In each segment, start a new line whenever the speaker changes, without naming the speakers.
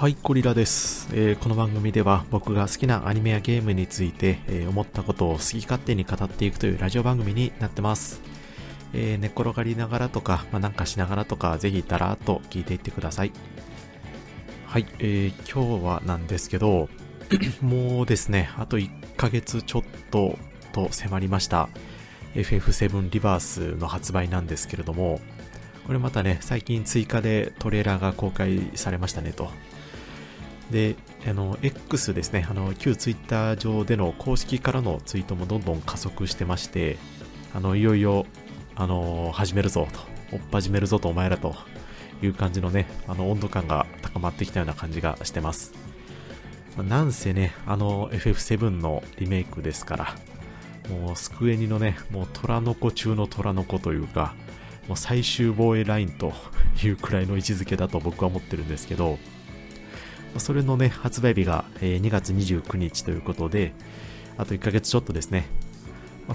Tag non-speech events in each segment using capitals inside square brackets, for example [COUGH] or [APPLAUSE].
はい、ゴリラです、えー、この番組では僕が好きなアニメやゲームについて、えー、思ったことを好き勝手に語っていくというラジオ番組になってます。えー、寝転がりながらとか、まあ、なんかしながらとか、ぜひだらーっと聞いていってください。はい、えー、今日はなんですけど、[COUGHS] もうですね、あと1ヶ月ちょっとと迫りました。FF7 リバースの発売なんですけれども、これまたね、最近追加でトレーラーが公開されましたねと。で、あの、X ですね、あの、旧 Twitter 上での公式からのツイートもどんどん加速してまして、あの、いよいよ、あの、始めるぞと、追っ始めるぞとお前らという感じのね、あの、温度感が高まってきたような感じがしてます。なんせね、あの FF7 のリメイクですから、もうスクエニのね、もう虎の子中の虎の子というか、もう最終防衛ラインというくらいの位置づけだと僕は思ってるんですけど、それのね、発売日が2月29日ということで、あと1ヶ月ちょっとですね。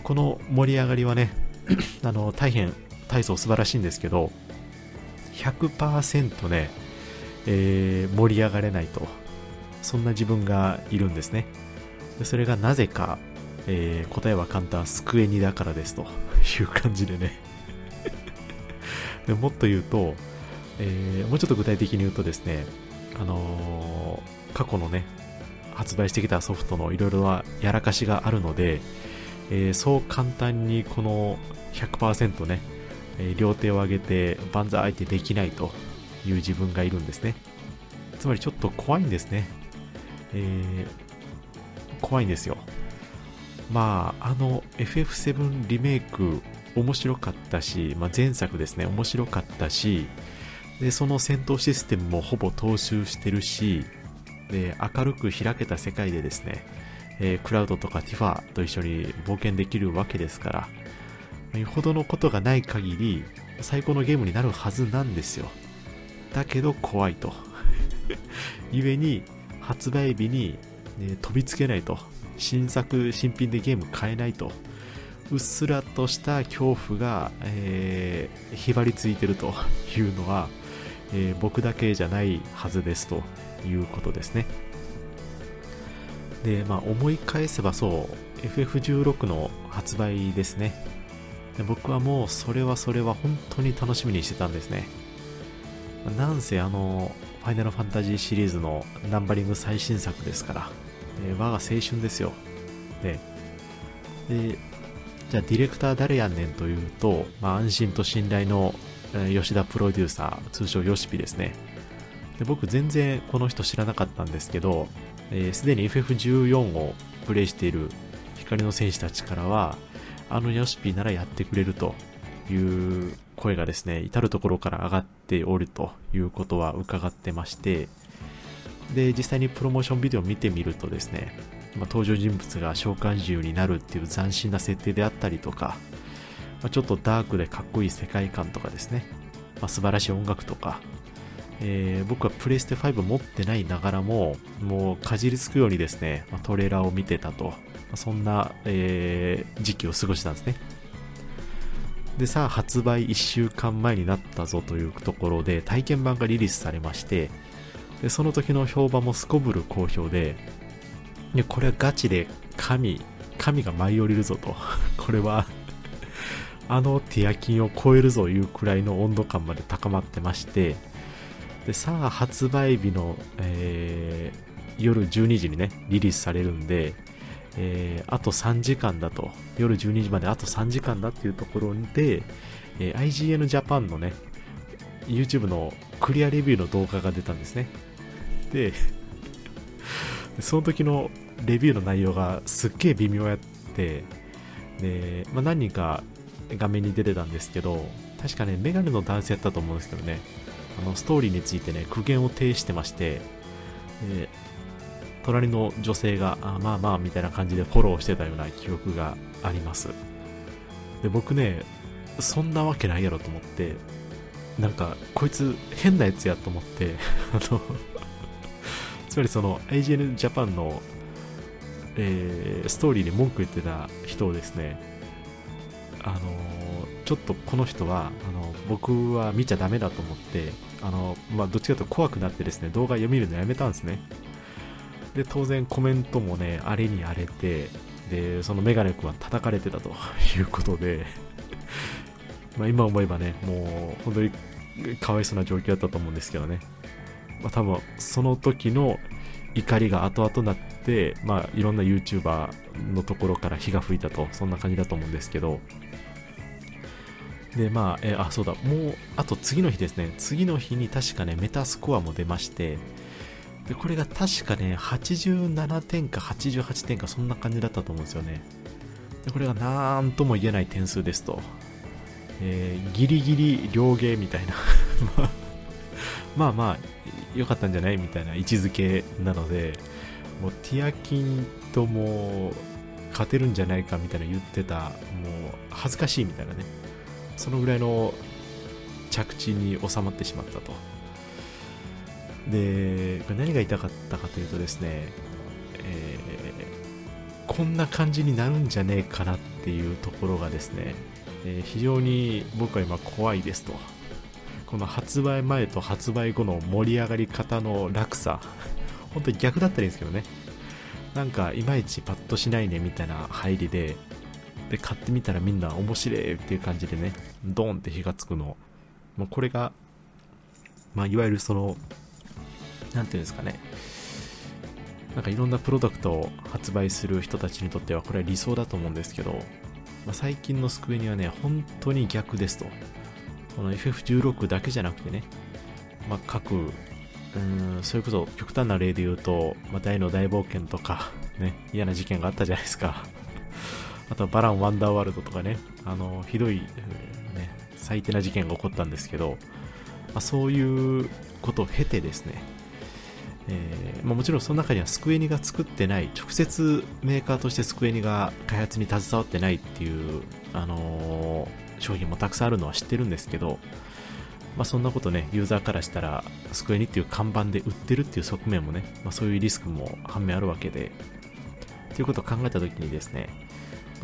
この盛り上がりはね、[CLEARS THROAT] あの、大変、大層素晴らしいんですけど、100%ね、えー、盛り上がれないと。そんな自分がいるんですね。でそれがなぜか、えー、答えは簡単、救えにだからですという感じでね [LAUGHS] でもっと言うと、えー、もうちょっと具体的に言うとですね、あのー、過去のね、発売してきたソフトのいろいろなやらかしがあるので、えー、そう簡単にこの100%ね、えー、両手を上げて万歳相手できないという自分がいるんですね。つまりちょっと怖いんですね。えー、怖いんですよ。まあ、あの FF7 リメイク面白かったし、まあ、前作ですね、面白かったし、で、その戦闘システムもほぼ踏襲してるし、で、明るく開けた世界でですね、えー、クラウドとかティファと一緒に冒険できるわけですから、よほどのことがない限り、最高のゲームになるはずなんですよ。だけど怖いと。[LAUGHS] 故に、発売日に、ね、飛びつけないと。新作、新品でゲーム買えないと。うっすらとした恐怖が、えー、ひばりついてるというのは、えー、僕だけじゃないはずですということですね。で、まあ、思い返せばそう、FF16 の発売ですね。で僕はもうそれはそれは本当に楽しみにしてたんですね。なんせあの、ファイナルファンタジーシリーズのナンバリング最新作ですから、えー、我が青春ですよ。で、で、じゃあディレクター誰やんねんというと、まあ、安心と信頼の吉田プロデューサー、通称ヨシピですね。で僕全然この人知らなかったんですけど、す、えー、で、に FF14 をプレイしている光の戦士たちからは、あのヨシピならやってくれるという声がですね、至るところから上がっておるということは伺ってまして、で、実際にプロモーションビデオを見てみるとですね、ま、登場人物が召喚獣になるっていう斬新な設定であったりとか、まあ、ちょっとダークでかっこいい世界観とかですね、まあ、素晴らしい音楽とか、えー、僕はプレステ5持ってないながらも、もうかじりつくようにですね、まあ、トレーラーを見てたと、まあ、そんな、えー、時期を過ごしたんですね。で、さあ発売1週間前になったぞというところで体験版がリリースされまして、でその時の評判もすこぶる好評で、でこれはガチで神、神が舞い降りるぞと。[LAUGHS] これはあのティアキンを超えるぞいうくらいの温度感まで高まってまして、で、さあ発売日の、えー、夜12時にね、リリースされるんで、えー、あと3時間だと、夜12時まであと3時間だっていうところで、えー、IGN Japan のね、YouTube のクリアレビューの動画が出たんですね。で、その時のレビューの内容がすっげえ微妙やって、で、まあ、何人か画面に出てたんですけど、確かね、メガネの男性やったと思うんですけどね、あのストーリーについてね、苦言を呈してまして、隣の女性が、あまあまあみたいな感じでフォローしてたような記憶があります。で、僕ね、そんなわけないやろと思って、なんか、こいつ変なやつやと思って、[LAUGHS] あのつまりその IGN Japan の、えー、ストーリーに文句言ってた人をですね、あのちょっとこの人はあの僕は見ちゃダメだと思ってあの、まあ、どっちかというと怖くなってですね、動画読みるのやめたんですね。で、当然コメントもね、荒れに荒れて、で、そのメガネ君は叩かれてたと [LAUGHS] いうことで [LAUGHS] ま今思えばね、もう本当にかわいそうな状況だったと思うんですけどね。まあ多分その時の怒りが後々なって、まあいろんな YouTuber のところから火が吹いたと、そんな感じだと思うんですけど、で、まあ、えあ、そうだ、もう、あと次の日ですね、次の日に確かね、メタスコアも出まして、で、これが確かね、87点か88点か、そんな感じだったと思うんですよね。で、これがなんとも言えない点数ですと。えー、ギリギリ両ゲーみたいな [LAUGHS] まあまあ、良かったんじゃないみたいな位置づけなので、もうティアキンとも勝てるんじゃないかみたいな言ってた、もう恥ずかしいみたいなね。そのぐらいの着地に収まってしまったと。で、何が言いたかったかというとですね、えー、こんな感じになるんじゃねえかなっていうところがですね、えー、非常に僕は今怖いですと。この発売前と発売後の盛り上がり方の落差、本当に逆だったらいいんですけどね。なんかいまいちパッとしないねみたいな入りで、で、買ってみたらみんな面白いっていう感じでね、ドーンって火がつくの。もうこれが、まあ、いわゆるその、なんていうんですかね。なんかいろんなプロダクトを発売する人たちにとってはこれは理想だと思うんですけど、まあ、最近のスクエニはね、本当に逆ですと。この FF16 だけじゃなくてね、まあ、各、うん、それこそ極端な例で言うと、まあ、大の大冒険とか、ね、嫌な事件があったじゃないですか。あとバラン・ワンダーワールドとかね、あの、ひどい、ね、最低な事件が起こったんですけど、まあ、そういうことを経てですね、えーまあ、もちろんその中にはスクエニが作ってない、直接メーカーとしてスクエニが開発に携わってないっていう、あのー、商品もたくさんあるのは知ってるんですけど、まあ、そんなことね、ユーザーからしたら、スクエニっていう看板で売ってるっていう側面もね、まあ、そういうリスクも反面あるわけで、ということを考えたときにですね、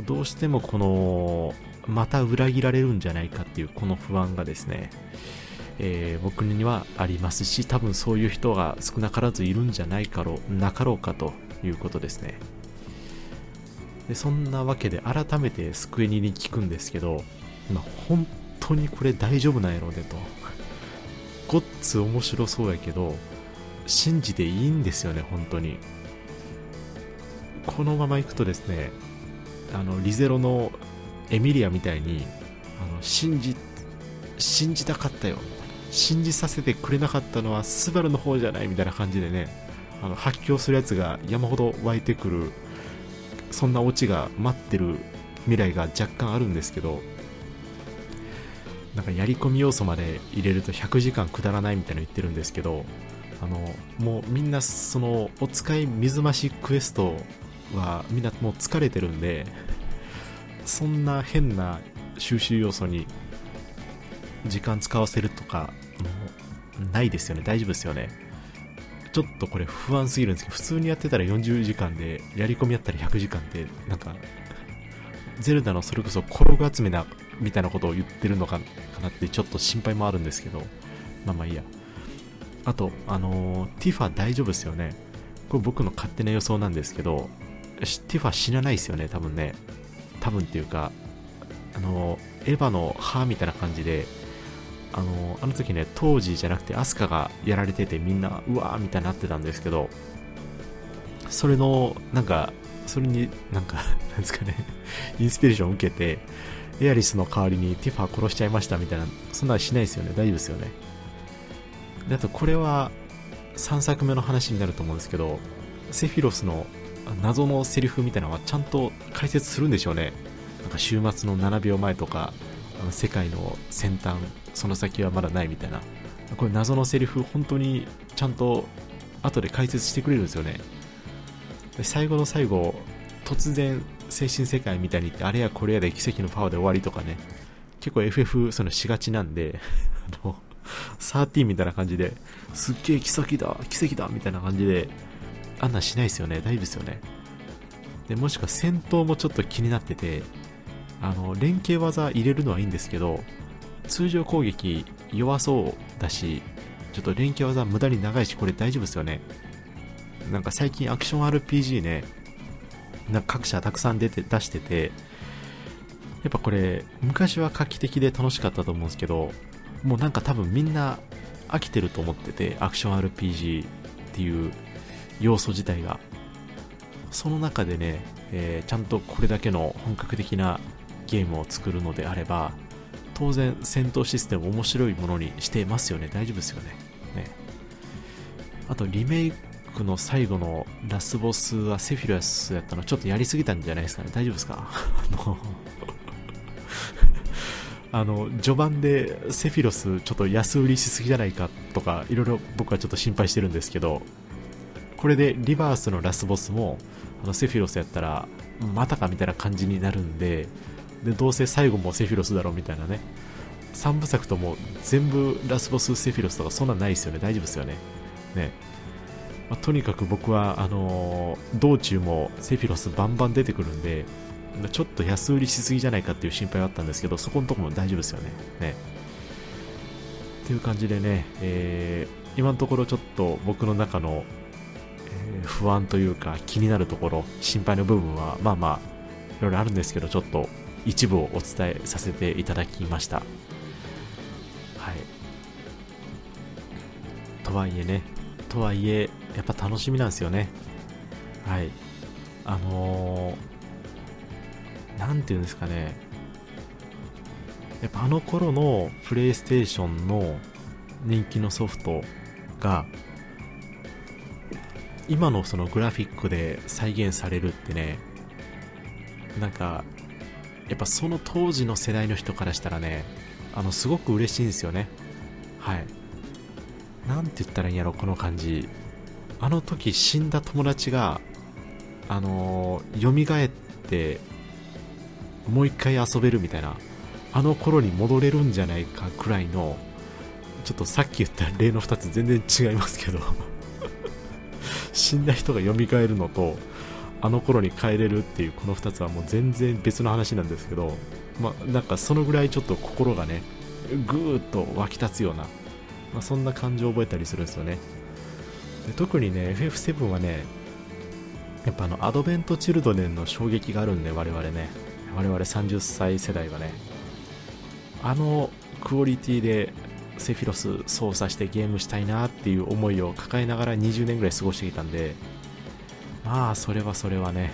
どうしてもこの、また裏切られるんじゃないかっていうこの不安がですね、えー、僕にはありますし、多分そういう人が少なからずいるんじゃないかろう、なかろうかということですね。でそんなわけで改めてスクエニに聞くんですけど、まあ、本当にこれ大丈夫なんやろうねと。ごっつ面白そうやけど、信じていいんですよね、本当に。このままいくとですね、あのリゼロのエミリアみたいにあの信じ信じたかったよ。信じさせてくれなかったのはスバルの方じゃないみたいな感じでねあの発狂するやつが山ほど湧いてくるそんなオチが待ってる未来が若干あるんですけどなんかやり込み要素まで入れると100時間くだらないみたいなの言ってるんですけどあのもうみんなそのお使い水増しクエストはみんなもう疲れてるんでそんな変な収集要素に時間使わせるとかもうないですよね。大丈夫ですよね。ちょっとこれ不安すぎるんですけど普通にやってたら40時間でやり込みやったら100時間ってなんかゼルダのそれこそ転が集めなみたいなことを言ってるのかなってちょっと心配もあるんですけどまあまあいいや。あとあのー、ティファ大丈夫ですよね。これ僕の勝手な予想なんですけどティファ死なないですよね、多分ね。多分っていうか、あの、エヴァの歯みたいな感じで、あの、あの時ね、当時じゃなくてアスカがやられててみんな、うわーみたいになってたんですけど、それの、なんか、それになんか、なんですかね、インスピレーションを受けて、エアリスの代わりにティファ殺しちゃいましたみたいな、そんなしないですよね。大丈夫ですよね。で、あとこれは3作目の話になると思うんですけど、セフィロスの謎のセリフみたいなのはちゃんと解説するんでしょうね。なんか週末の7秒前とか、あの世界の先端、その先はまだないみたいな。これ謎のセリフ、本当にちゃんと後で解説してくれるんですよね。で最後の最後、突然精神世界みたいに言って、あれやこれやで奇跡のパワーで終わりとかね。結構 FF そのしがちなんで、あの、13みたいな感じで、すっげえ奇跡だ、奇跡だみたいな感じで、あんなしないですよね。大丈夫ですよね。で、もしくは戦闘もちょっと気になってて、あの、連携技入れるのはいいんですけど、通常攻撃弱そうだし、ちょっと連携技無駄に長いし、これ大丈夫ですよね。なんか最近アクション RPG ね、なんか各社たくさん出て出してて、やっぱこれ、昔は画期的で楽しかったと思うんですけど、もうなんか多分みんな飽きてると思ってて、アクション RPG っていう要素自体が。その中でね、えー、ちゃんとこれだけの本格的なゲームを作るのであれば、当然戦闘システム面白いものにしてますよね。大丈夫ですよね。ねあとリメイクの最後のラスボスはセフィロスやったのちょっとやりすぎたんじゃないですかね。大丈夫ですか？[LAUGHS] [LAUGHS] あの、序盤でセフィロスちょっと安売りしすぎじゃないかとか、いろいろ僕はちょっと心配してるんですけど、これでリバースのラスボスも、あのセフィロスやったら、またかみたいな感じになるんで、で、どうせ最後もセフィロスだろうみたいなね。3部作とも全部ラスボスセフィロスとかそんなんないですよね。大丈夫ですよね。ね。まあ、とにかく僕は、あのー、道中もセフィロスバンバン出てくるんで、ちょっと安売りしすぎじゃないかっていう心配はあったんですけど、そこのとこも大丈夫ですよね。ね。っていう感じでね、えー、今のところちょっと僕の中の、不安というか気になるところ、心配の部分はまあまあいろいろあるんですけど、ちょっと一部をお伝えさせていただきました。はい。とはいえね、とはいえ、やっぱ楽しみなんですよね。はい。あのー、ていうんですかね。やっぱあの頃のプレイステーションの人気のソフトが、今のそのグラフィックで再現されるってね、なんか、やっぱその当時の世代の人からしたらね、あの、すごく嬉しいんですよね。はい。なんて言ったらいいんやろ、この感じ。あの時死んだ友達が、あのー、蘇って、もう一回遊べるみたいな、あの頃に戻れるんじゃないかくらいの、ちょっとさっき言った例の2つ全然違いますけど死んだ人が蘇るのと、あの頃に帰れるっていうこの2つはもう全然別の話なんですけど、まあ、なんかそのぐらいちょっと心がね、ぐーっと湧き立つような、まあ、そんな感情を覚えたりするんですよね。で特にね FF7 はねやっぱあのアドベント・チルドレンの衝撃があるんで我々ね我々30歳世代はねあのクオリティでセフィロス操作してゲームしたいなっていう思いを抱えながら20年ぐらい過ごしてきたんでまあそれはそれはね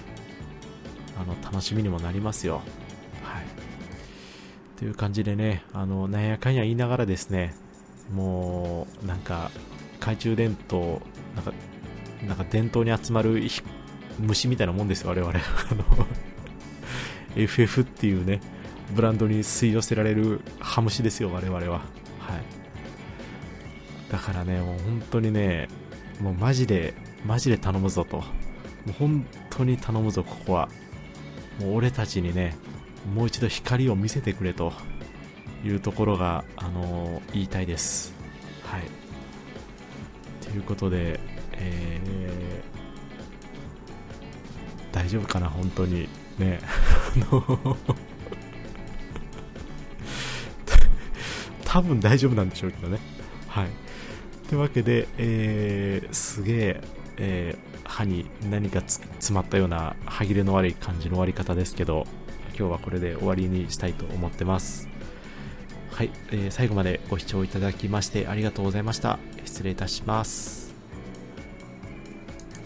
あの楽しみにもなりますよはいという感じでねあのなんやかんや言いながらですねもうなんか懐中電灯なんか、なんか伝統に集まる虫みたいなもんですよ、我々。[LAUGHS] あの FF っていうね、ブランドに吸い寄せられるハムシですよ、我々は。はい。だからね、もう本当にね、もうマジで、マジで頼むぞと。もう本当に頼むぞ、ここは。もう俺たちにね、もう一度光を見せてくれというところが、あのー、言いたいです。はい。ということで、えー、大丈夫かな、本当に。ね。[LAUGHS] 多分大丈夫なんでしょうけどね。はい。というわけで、えー、すげえ、えー、歯に何か詰まったような歯切れの悪い感じの終わり方ですけど、今日はこれで終わりにしたいと思ってます。はい、えー、最後までご視聴いただきましてありがとうございました。失礼いたします。